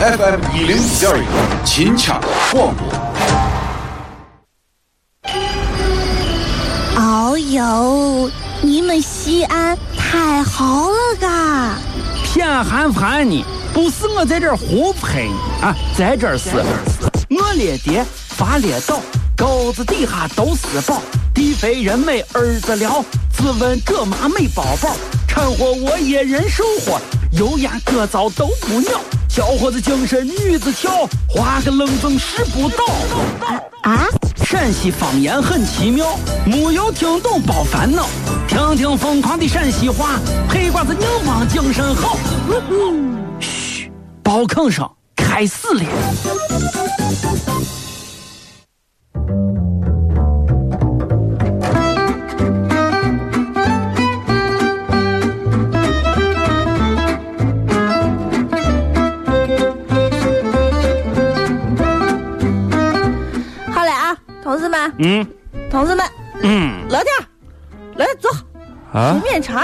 FM 一零一点一，秦腔广播。哦呦，你们西安太好了嘎！偏寒寒你，不是我在这儿胡喷你啊，在这儿是，我列爹发列倒，沟子底下都是宝，地肥人美儿子了，自问这妈没宝宝，掺和我也人生活，油盐各灶都不尿，小伙子精神女子俏，画个愣风拾不到。啊，陕西方言很奇妙，没有听懂别烦恼，听听疯狂的陕西话，黑瓜子硬邦精神好。嘘，包吭声开始了。嗯同志们，嗯乐点儿，乐点儿走，啊随，便唱。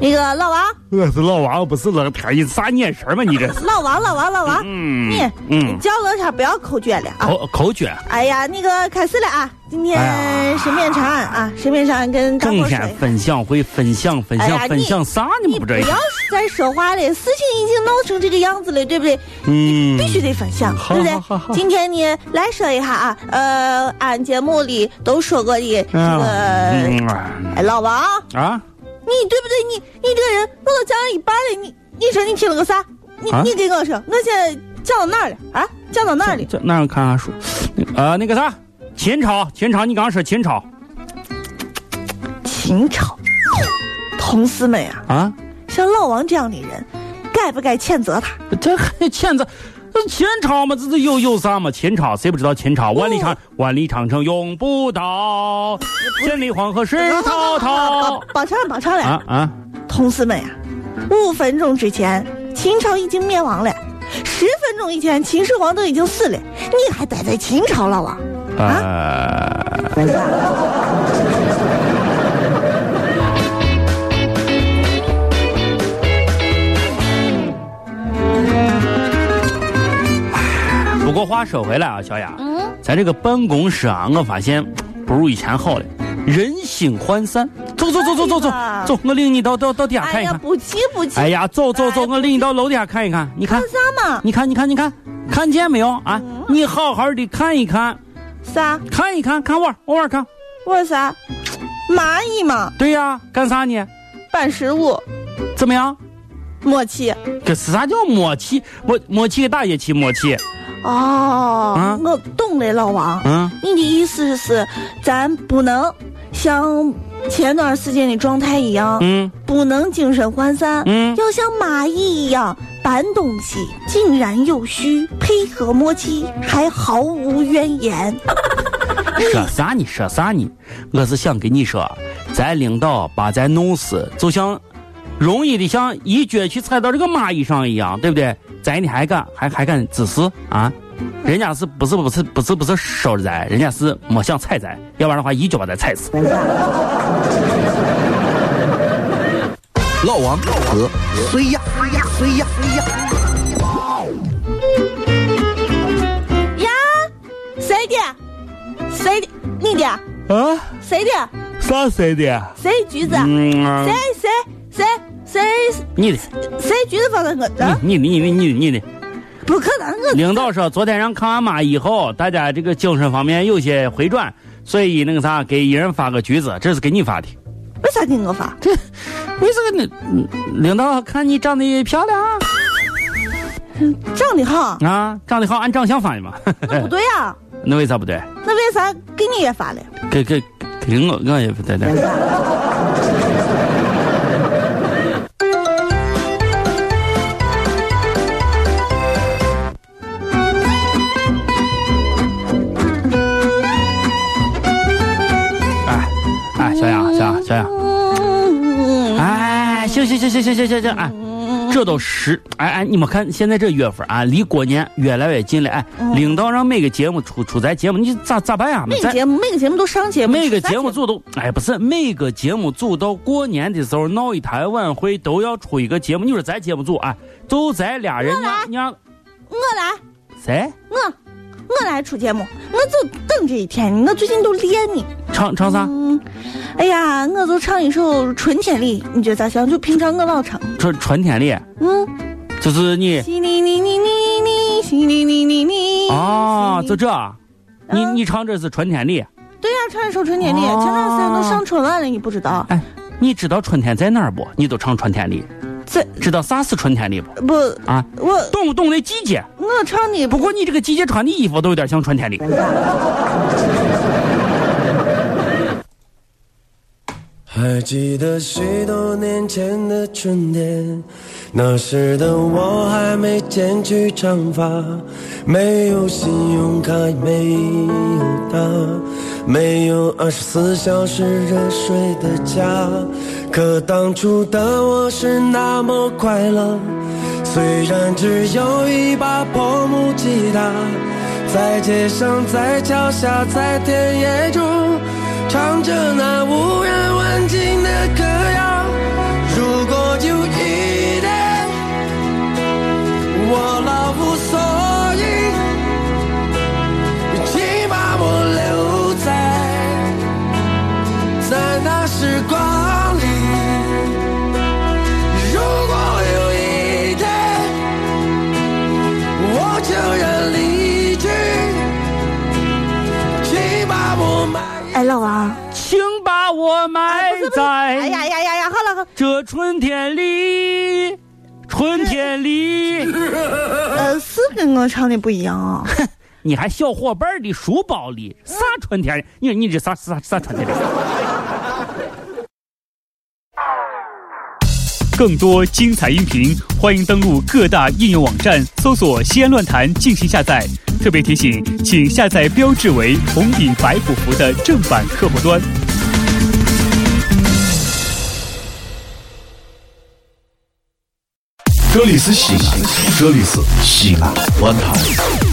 那个老王，我是老王，不是乐天，你啥眼神嘛？你这是？老王，老王，老王，嗯你嗯叫乐天不要口诀了啊！口口诀，哎呀，那个开始了啊！今天哎呀身边长啊，身边长跟大整天。分享会分享分享分享啥？你们不这样？你不要再说话了，事情已经闹成这个样子了，对不对？嗯，必须得分享，对不好好好对？今天呢，来说一下啊，呃，俺节目里都说过的这个，嗯哎，老王，啊，你对不对？你你这个人，我都讲了一半了，你你说你听了个啥？你、啊你给我说，我现在讲到哪儿了啊？讲到哪儿了？这哪儿看看书？啊，那个啥，秦朝，秦朝，你刚刚说秦朝秦朝，同事们呀、啊？像老王这样的人，该不该谴责他？这还谴责？那秦朝嘛，这这有有啥嘛？秦朝谁不知道秦朝？万里长万里长城永不倒，千里黄河水滔滔。报唱报唱了，啊啊！同事们呀，五分钟之前秦朝已经灭亡了，十分钟以前秦始皇都已经死了，你还待在秦朝老王？呃，不过话说回来啊，小雅，嗯，咱这个办公室啊，我发现不如以前好了，人心涣散。走走走走走走走，我领你到到到底下看一看。不急不急，哎呀，走走走，哎我领你到楼底下看一看。你看干，啥嘛？你看，你看，你看，看见没有啊？嗯你好好的看一看，啥？看一看，看我，我玩看。我啥？蚂蚁嘛，对呀，干啥呢？搬食物，怎么样？默契。这是啥叫默契？默默契打野契默契。哦，啊我懂了，老王。嗯，你的意思是，咱不能像前段时间的状态一样，嗯不能精神涣散，嗯要像蚂蚁一样搬东西井然有序，配合默契，还毫无怨言。说啥呢？说啥呢？我是想跟你说，咱领导把咱弄死，就像容易的像一脚去踩到这个蚂蚁上一样，对不对？咱你还敢还还敢自私啊？人家是不是不是不是不是收着咱，人家是没想踩咱，要不然的话一脚把咱踩死。老王和谁呀？谁呀？谁呀？谁呀？呀，谁的？谁的？你的？啊？谁的？啥谁的？谁橘子？谁谁谁谁你的，谁橘子放在我这儿？你你你你你的。不可能，我领导说，昨天让看完妈以后，大家这个精神方面有些回转，所以那个啥，给一人发个橘子，这是给你发的。为啥给我发？这为啥呢？嗯领导看你长得漂亮啊长得好，啊，长得好，按长相发的嘛。那不对呀、那为啥不对？那为啥给你也发了？给给给我我也不对对。行行行行哎这都十哎哎你们看现在这月份啊离过年越来越近了哎领导让每个节目出出咱节目你咋咋办呀每个节目每个节目都上节目每个节目组都哎不是每个节目组到过年的时候闹一台晚会都要出一个节目你说咱节目组啊就咱俩人呢你让我来谁我我来出节目我就等这一天我最近都练呢唱唱啥？嗯，哎呀，我就唱一首《春天里》，你觉得咋样？就平常我老唱。春春天里，嗯，就是你淅沥沥沥沥沥，淅沥沥沥沥。啊，就这。你嗯你唱这是春天里。对呀、唱一首《春天里》，哦前段时间都上春晚了，你不知道？哎，你知道春天在哪儿不？你都唱春天里，这知道啥是春天里不？不，啊，我懂不懂那季节？我唱的不过你这个季节穿的衣服都有点像春天里。还记得许多年前的春天，那时的我还没剪去长发，没有信用卡，没有他，没有二十四小时热水的家。可当初的我是那么快乐，虽然只有一把破木吉他，在街上，在桥下，在田野中。唱着那无人新的歌谣。如果有一天我老无所依，请把我留在在那时光哎，老王，请把我埋在哎在呀呀呀呀，好了好了，这春天里，春天里。呃，是跟我唱的不一样啊。你还小伙伴的书包里啥春天里？你你这啥啥啥春天更多精彩音频，欢迎登录各大应用网站搜索“西安论坛”进行下载。特别提醒，请下载标志为红底白虎符的正版客户端。这里是西安，这里是西安论坛。